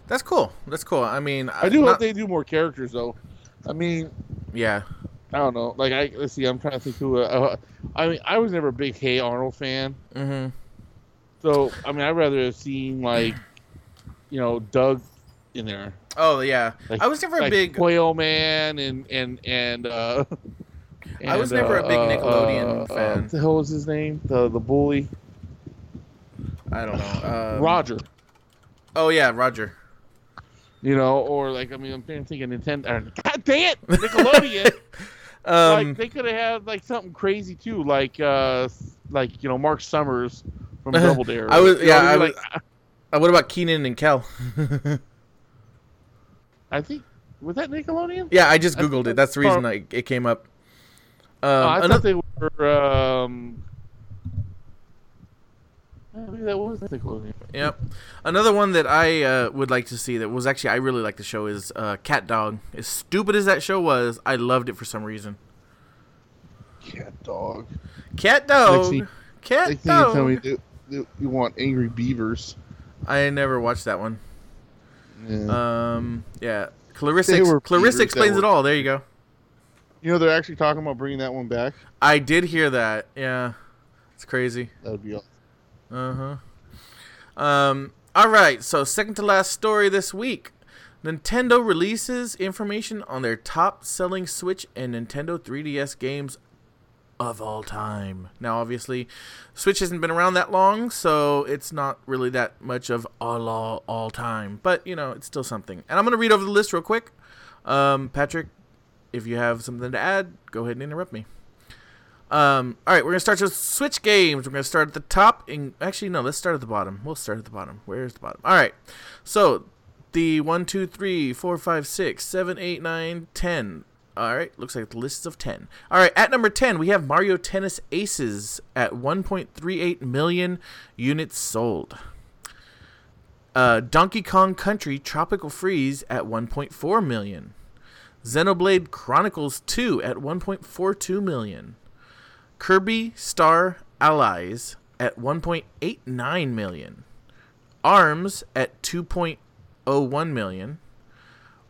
That's cool. That's cool. I mean, I do not- hope they do more characters though. I mean, Yeah. I don't know. Like, I let's see. I'm trying to think who. Uh, I mean, I was never a big Hey Arnold fan. Mm-hmm. So I mean, I'd rather have seen like, you know, Doug in there. Oh yeah. Like, I was never a like big. Quail Man and and and. Uh, I was and, never a big uh, Nickelodeon uh, fan. what the hell was his name? The the bully I don't know. Um, Roger. Oh yeah, Roger. You know, or like I mean, I'm thinking Nintendo. uh, God damn it, Nickelodeon. Um, like they could have had like something crazy too, like uh, like you know Mark Summers from Double Dare. I was- You know yeah, what I mean? was- uh, what about Kenan and Kel? I think was that Nickelodeon? yeah, I just I googled it. that's That's the reason Star- I, it came up. Um, Oh, I ano- thought they were. Um, maybe that was Nickelodeon. Yep. Another one that I uh, would like to see that was actually I really like the show is uh, Cat Dog. As stupid as that show was, I loved it for some reason. Cat dog. Cat Dog. thing- Cat Next thing you tell me Dog. You, want angry beavers. I never watched that one. Yeah. Um. Yeah. Clarissa. They Ex- were Clarissa explains it all. There you go. you know they're actually talking about bringing that one back. I did hear that. Yeah. It's crazy. That would be awesome. Uh huh. Um. All right. So second to last story this week. Nintendo releases information on their top-selling Switch and Nintendo 3DS games of all time. Now, obviously, Switch hasn't been around that long, so it's not really that much of all all, all time. But you know, it's still something. And I'm gonna read over the list real quick. Um, Patrick, if you have something to add, go ahead and interrupt me. Um, all right, we're gonna start with Switch games. We're gonna start at the top. And actually, no, let's start at the bottom. We'll start at the bottom. Where's the bottom? All right. So the one, two, three, four, five, six, seven, eight, nine, ten. All right, looks like the list of ten. All right, at number ten, we have Mario Tennis Aces at 1.38 million units sold. Uh, Donkey Kong Country Tropical Freeze at 1.4 million. Xenoblade Chronicles 2 at 1.42 million. Kirby Star Allies at 1.89 million. ARMS at 2.01 million.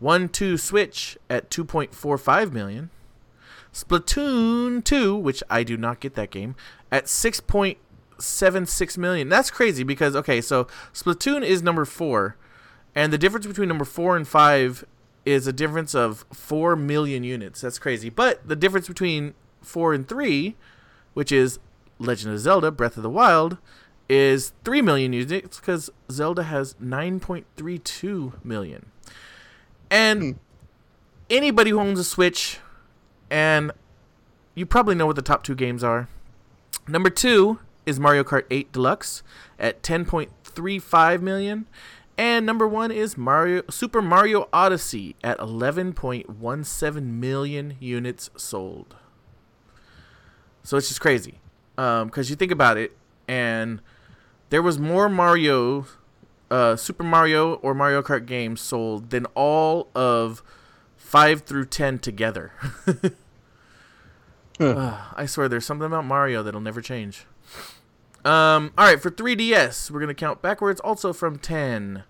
1 2 Switch at 2.45 million. Splatoon 2, which I do not get that game, at 6.76 million. That's crazy because, okay, so Splatoon is number 4, and the difference between number 4 and 5 is a difference of 4 million units. That's crazy. But the difference between 4 and 3, which is Legend of Zelda Breath of the Wild, is 3 million units because Zelda has 9.32 million. And anybody who owns a Switch, and you probably know what the top two games are. Number two is Mario Kart 8 Deluxe at 10.35 million. And number one is Mario Super Mario Odyssey at 11.17 million units sold. So it's just crazy, um, because you think about it, and there was more Mario uh, Super Mario or Mario Kart games sold than all of five through ten together. uh, I swear, there's something about Mario that'll never change. Um, all right, for 3DS, we're gonna count backwards, also from ten,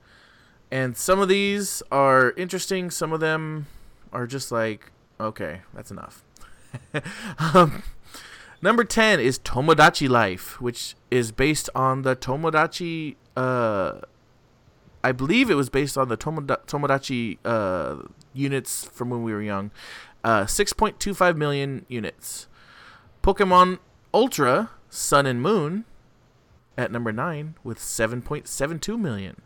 and some of these are interesting. Some of them are just like, okay, that's enough. um, number ten is Tomodachi Life, which is based on the Tomodachi. Uh, I believe it was based on the Tomoda- Tomodachi uh, units from when we were young. Uh, 6.25 million units. Pokemon Ultra Sun and Moon at number 9 with 7.72 million.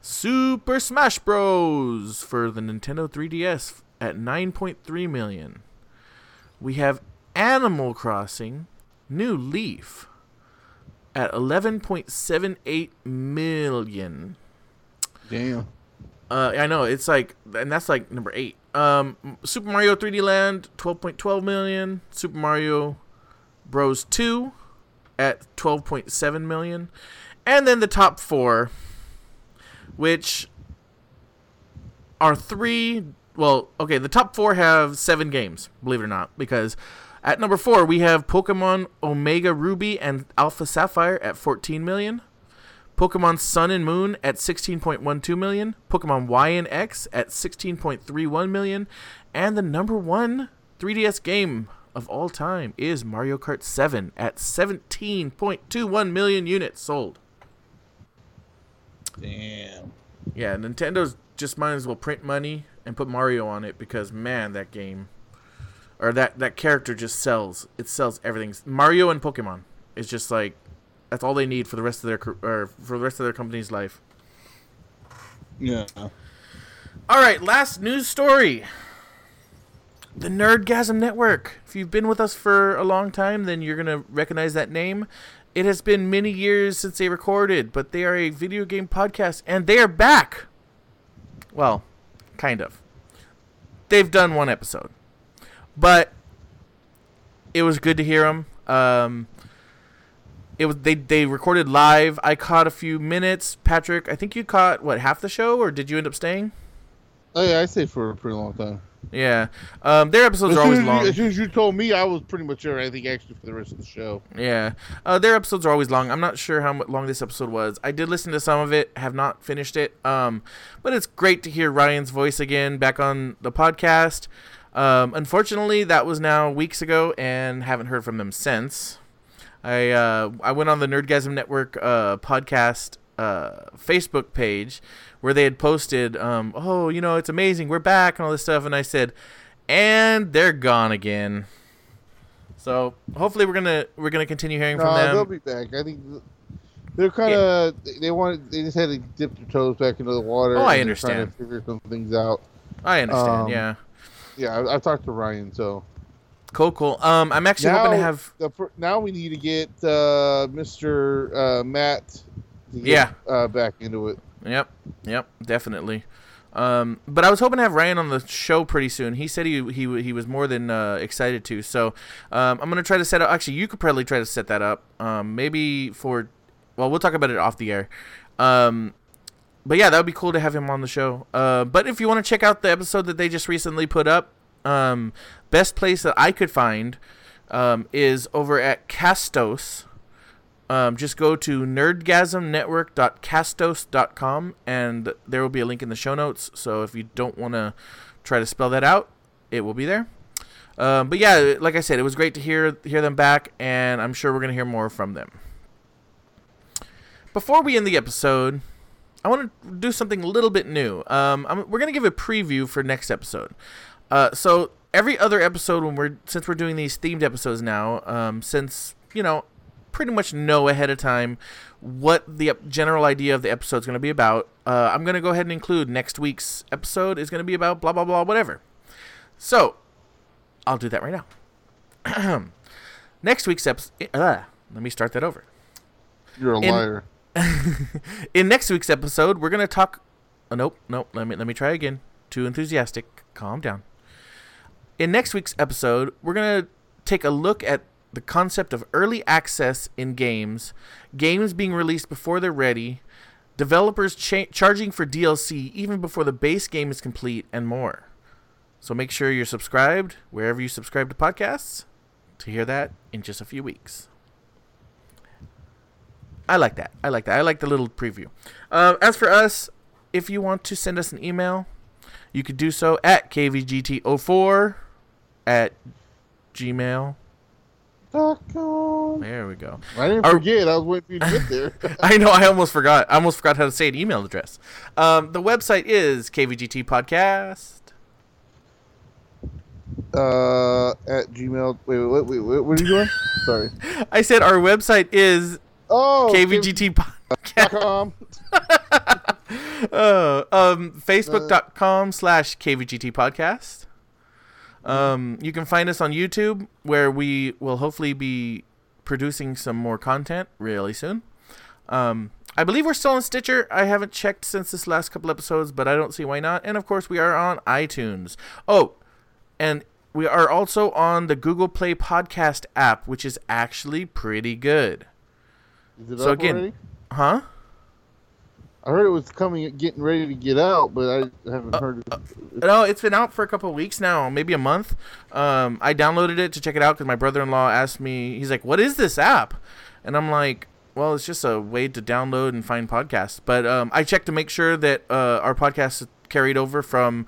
Super Smash Bros. for the Nintendo 3DS at 9.3 million. We have Animal Crossing New Leaf at 11.78 million. Damn. Uh, I know it's like, and that's like number eight. Um, Super Mario 3D Land, 12.12 million. Super Mario Bros. 2 at 12.7 million, and then the top four, which are three. Well, okay, the top four have seven games, believe it or not, because at number four we have Pokemon Omega Ruby and Alpha Sapphire at 14 million. Pokemon Sun and Moon at 16.12 million, Pokemon Y and X at 16.31 million, and the number one 3DS game of all time is Mario Kart 7 at 17.21 million units sold. Damn. Yeah, Nintendo's just might as well print money and put Mario on it because man, that game or that that character just sells. It sells everything. Mario and Pokemon is just like that's all they need for the rest of their or for the rest of their company's life. Yeah. All right, last news story. The Nerdgasm Network. If you've been with us for a long time, then you're going to recognize that name. It has been many years since they recorded, but they are a video game podcast and they are back. Well, kind of. They've done one episode. But it was good to hear them. Um, it was they they recorded live. I caught a few minutes. Patrick, I think you caught what half the show, or did you end up staying? Oh yeah, I stayed for a pretty long time. Yeah, um, their episodes As are always you, long. as soon as you told me, I was pretty much there. I think actually for the rest of the show. Yeah, uh, their episodes are always long. I'm not sure how long this episode was. I did listen to some of it, have not finished it. Um, but it's great to hear Ryan's voice again back on the podcast. Um, unfortunately, that was now weeks ago, and haven't heard from them since. I uh, I went on the Nerdgasm Network uh, podcast uh, Facebook page where they had posted, um, "Oh, you know, it's amazing, we're back," and all this stuff, and I said, "And they're gone again." So hopefully we're gonna we're gonna continue hearing No, from them. they'll be back. I think they're kind of they wanted they just had to dip their toes back into the water. Oh, I and they're trying understand. to figure some things out. I understand. um, yeah. Yeah, I, I've talked to Ryan, so Cool. Cool. Um, I'm actually hoping to have. the, now we need to get uh, Mr. Uh, Matt get, Yeah. uh, back into it. Yep. Yep. Definitely. Um, but I was hoping to have Ryan on the show pretty soon. He said he he he was more than uh, excited to. So um, I'm gonna try to set up. Actually, you could probably try to set that up. Um, maybe for. Well, we'll talk about it off the air. Um, but yeah, that would be cool to have him on the show. Uh, but if you want to check out the episode that they just recently put up, um, best place that I could find um, is over at Castos. Um, just go to nerdgasmnetwork.castos.com and there will be a link in the show notes. So if you don't want to try to spell that out, it will be there. Um, but yeah, like I said, it was great to hear hear them back, and I'm sure we're gonna hear more from them. Before we end the episode, I want to do something a little bit new. Um, we're gonna give a preview for next episode. Uh, so every other episode, when we're since we're doing these themed episodes now, um, since you know, pretty much know ahead of time what the general idea of the episode is going to be about. Uh, I'm going to go ahead and include next week's episode is going to be about blah blah blah whatever. So I'll do that right now. next week's episode. Uh, let me start that over. You're a In- liar. In next week's episode, we're gonna talk. Oh, nope, nope. Let me let me try again. Too enthusiastic. Calm down. In next week's episode, we're gonna take a look at the concept of early access in games, games being released before they're ready, developers cha- charging for DLC even before the base game is complete, and more. So make sure you're subscribed wherever you subscribe to podcasts to hear that in just a few weeks. I like that. I like that. I like the little preview. Uh, as for us, if you want to send us an email, you could do so at kvgt04 at gmail. Dot com. There we go. I didn't Are- forget. I was waiting for you to get there. I know. I almost forgot. I almost forgot how to say an email address. Um, the website is kvgt podcast. uh, at Gmail. Wait, wait, wait, wait. What are you doing? Sorry. I said our website is Oh, kvgt podcast. com. Uh, um, Facebook.com slash kvgt podcast. Um, you can find us on YouTube, where we will hopefully be producing some more content really soon. Um, I believe we're still on Stitcher. I haven't checked since this last couple episodes, but I don't see why not. And of course, we are on iTunes. Oh, and we are also on the Google Play Podcast app, which is actually pretty good. Is it So again- already? Huh? I heard it was coming, getting ready to get out, but I haven't heard it. No, it's been out for a couple of weeks now, maybe a month. Um, I downloaded it to check it out because my brother-in-law asked me. He's like, "What is this app?" And I'm like, "Well, it's just a way to download and find podcasts." But um, I checked to make sure that uh, our podcast carried over from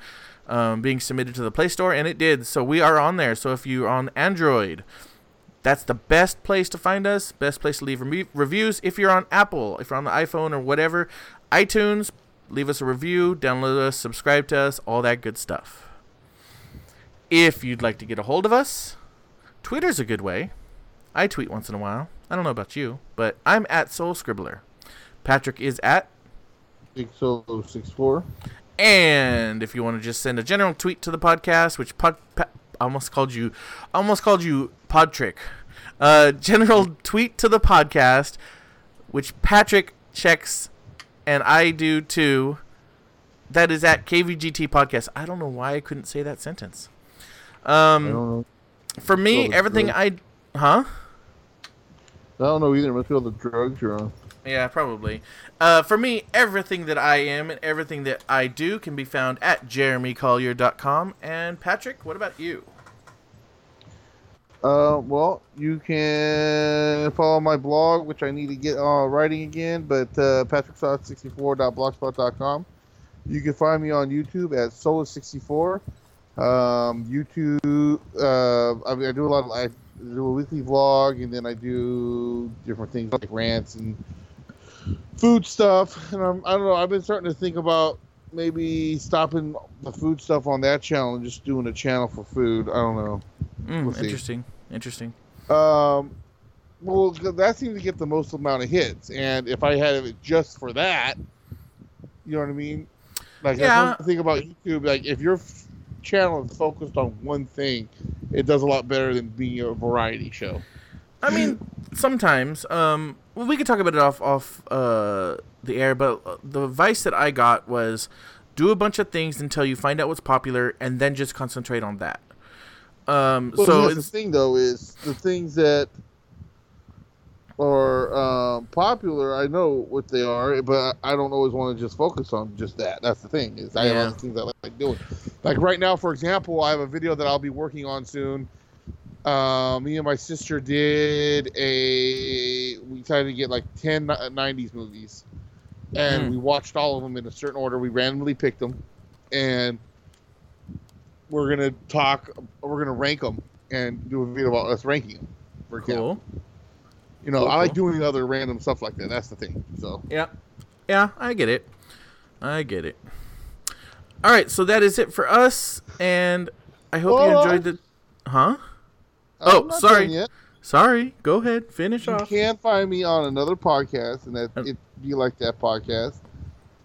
um, being submitted to the Play Store, and it did. So we are on there. So if you're on Android, that's the best place to find us. Best place to leave rem- reviews. If you're on Apple, if you're on the iPhone or whatever, iTunes, leave us a review, download us, subscribe to us, all that good stuff. If you'd like to get a hold of us, Twitter's a good way. I tweet once in a while. I don't know about you, but I'm at Soul Scribbler. Patrick is at, Big Solo six four. and if you want to just send a general tweet to the podcast, which pod, pa, I almost called you, almost called you Podtrick. Uh, general tweet to the podcast, which Patrick checks, and I do too. That is at KVGT Podcast. I don't know why I couldn't say that sentence. Um, for me, everything I, huh? I don't know either. Must be all the drugs you're on. Yeah, probably. Uh, for me, everything that I am and everything that I do can be found at jeremycollier.com. And Patrick, what about you? Uh, well, you can follow my blog, which I need to get uh, writing again, but uh, patricksauce64.blogspot.com. You can find me on YouTube at Solus64. Um, YouTube, uh, I, mean, I do a lot of, I do a weekly vlog, and then I do different things like rants and food stuff. And I'm, I don't know, I've been starting to think about maybe stopping the food stuff on that channel and just doing a channel for food. I don't know. Mm, We'll interesting. Interesting. Um, well, that seems to get the most amount of hits, and if I had it just for that, you know what I mean? Like, Yeah. that's one thing about YouTube. Like, if your f- channel is focused on one thing, it does a lot better than being a variety show. I mean, sometimes. Um, well, we could talk about it off off uh, the air, but uh, the advice that I got was do a bunch of things until you find out what's popular, and then just concentrate on that. Um, Well, so the thing, though, is the things that are um, popular. I know what they are, but I don't always want to just focus on just that. That's the thing. Is I have other things I like doing. Like right now, for example, I have a video that I'll be working on soon. Uh, me and my sister did a. We decided to get like 10 90s movies, and Hmm. we watched all of them in a certain order. We randomly picked them, and we're gonna talk. We're gonna rank them and do a video about us ranking them. For cool. you know, Cool, I like cool. doing other random stuff like that. That's the thing. So Yeah. Yeah, I get it. I get it. All right, so that is it for us, and I hope you enjoyed the. Huh? I'm Oh, sorry. Sorry. Go ahead. Finish You off. You can find me on another podcast, and that Uh, it be like that podcast.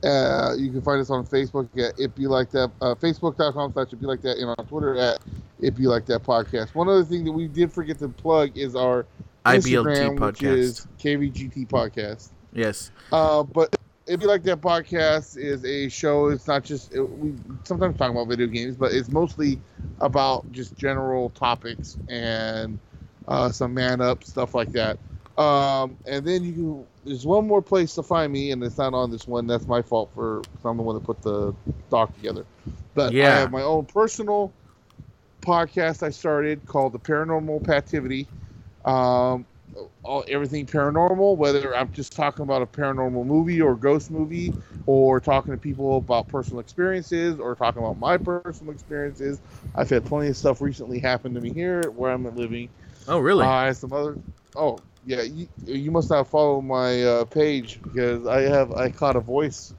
Uh, you can find us on Facebook at it be like that uh, facebook.com slash it be like that and on Twitter at it be like that podcast. One other thing that we did forget to plug is our IBLT Instagram, which podcast. is KVGT podcast. Yes. Uh, but if you like that podcast, is a show. It's not just it, we sometimes talk about video games, but it's mostly about just general topics and uh, some man up stuff like that. Um, and then you can there's one more place to find me, and it's not on this one. That's my fault for I'm the one that put the doc together. But yeah. I have my own personal podcast I started called the Paranormal Pativity. Um, all, everything paranormal, whether I'm just talking about a paranormal movie or ghost movie, or talking to people about personal experiences, or talking about my personal experiences. I've had plenty of stuff recently happen to me here where I'm living. Oh, really? Uh, some other. Oh, yeah. You, you must not follow my uh, page because I have I caught a voice.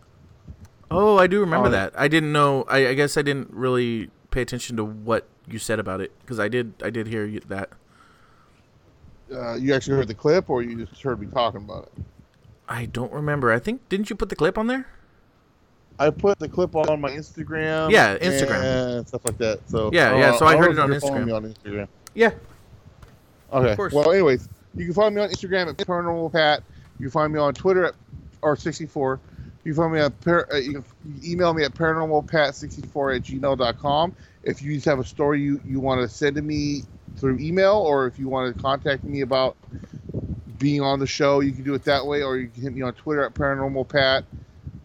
oh, I do remember on it. that. I didn't know. I, I guess I didn't really pay attention to what you said about it because I did. I did hear you, that. Uh, you actually heard the clip, or you just heard me talking about it? I don't remember. I think didn't you put the clip on there? I put the clip on my Instagram. Yeah, Instagram. and stuff like that. So Yeah, uh, yeah, so I heard it on you're following Instagram. on Instagram. Yeah. Okay. course. Well, anyways, you can find me on Instagram at Paranormal Pat. You can find me on Twitter at r64. You can find me at par, uh, you can email me at paranormalpat64 at gmail.com. If you just have a story you, you want to send to me through email, or if you want to contact me about being on the show, you can do it that way, or you can hit me on Twitter at paranormalpat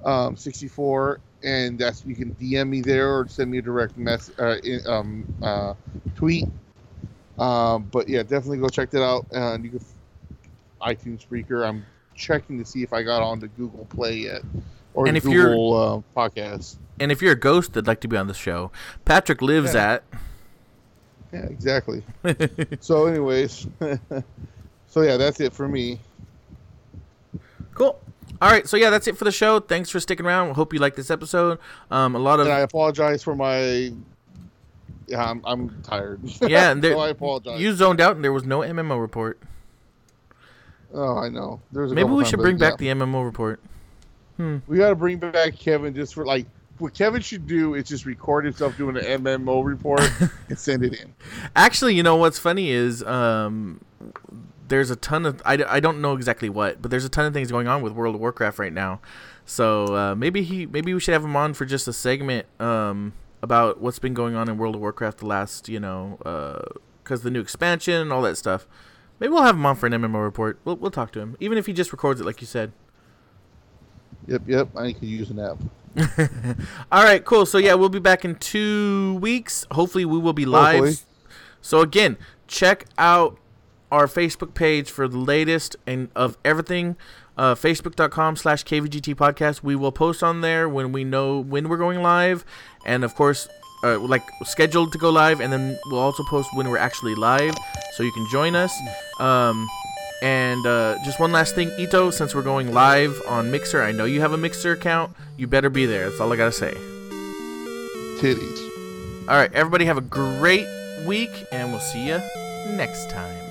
um, 64, and that's you can DM me there or send me a direct mess uh, um, uh, tweet. Um, but yeah, definitely go check that out. And you can iTunes Spreaker. I'm checking to see if I got onto Google Play yet or And if you're- Google uh, Podcast. And if you're a ghost that'd like to be on the show, Patrick lives Yeah. at. Yeah, exactly. so, anyways, so yeah, that's it for me. Cool. All right, so yeah, that's it for the show. Thanks for sticking around. Hope you like this episode. Um, a lot of And I apologize for my. Yeah, I'm, I'm tired. Yeah, and there- so I apologize. you zoned out, and there was no MMO report. oh, I know. There's a Maybe we should bring yeah. back the MMO report. Hmm. We got to bring back Kevin just for like. What Kevin should do is just record himself doing an MMO report and send it in. Actually, you know what's funny is um, there's a ton of I, I don't know exactly what, but there's a ton of things going on with World of Warcraft right now. So uh, maybe he maybe we should have him on for just a segment um, about what's been going on in World of Warcraft the last you know because the new expansion and all that stuff. Maybe we'll have him on for an MMO report. We'll we'll talk to him, even if he just records it like you said. Yep, yep. I could use an app. All right, cool. So yeah, we'll be back in two weeks. Hopefully, we will be live. Hopefully. So again, check out our Facebook page for the latest and of everything. Uh, Facebook.com slash KVGT podcast. We will post on there when we know when we're going live, and of course, uh, like scheduled to go live, and then we'll also post when we're actually live, so you can join us. Um, and uh, just one last thing, Ito, since we're going live on Mixer, I know you have a Mixer account. You better be there. That's all I gotta say. Titties. All right, everybody have a great week, and we'll see you next time.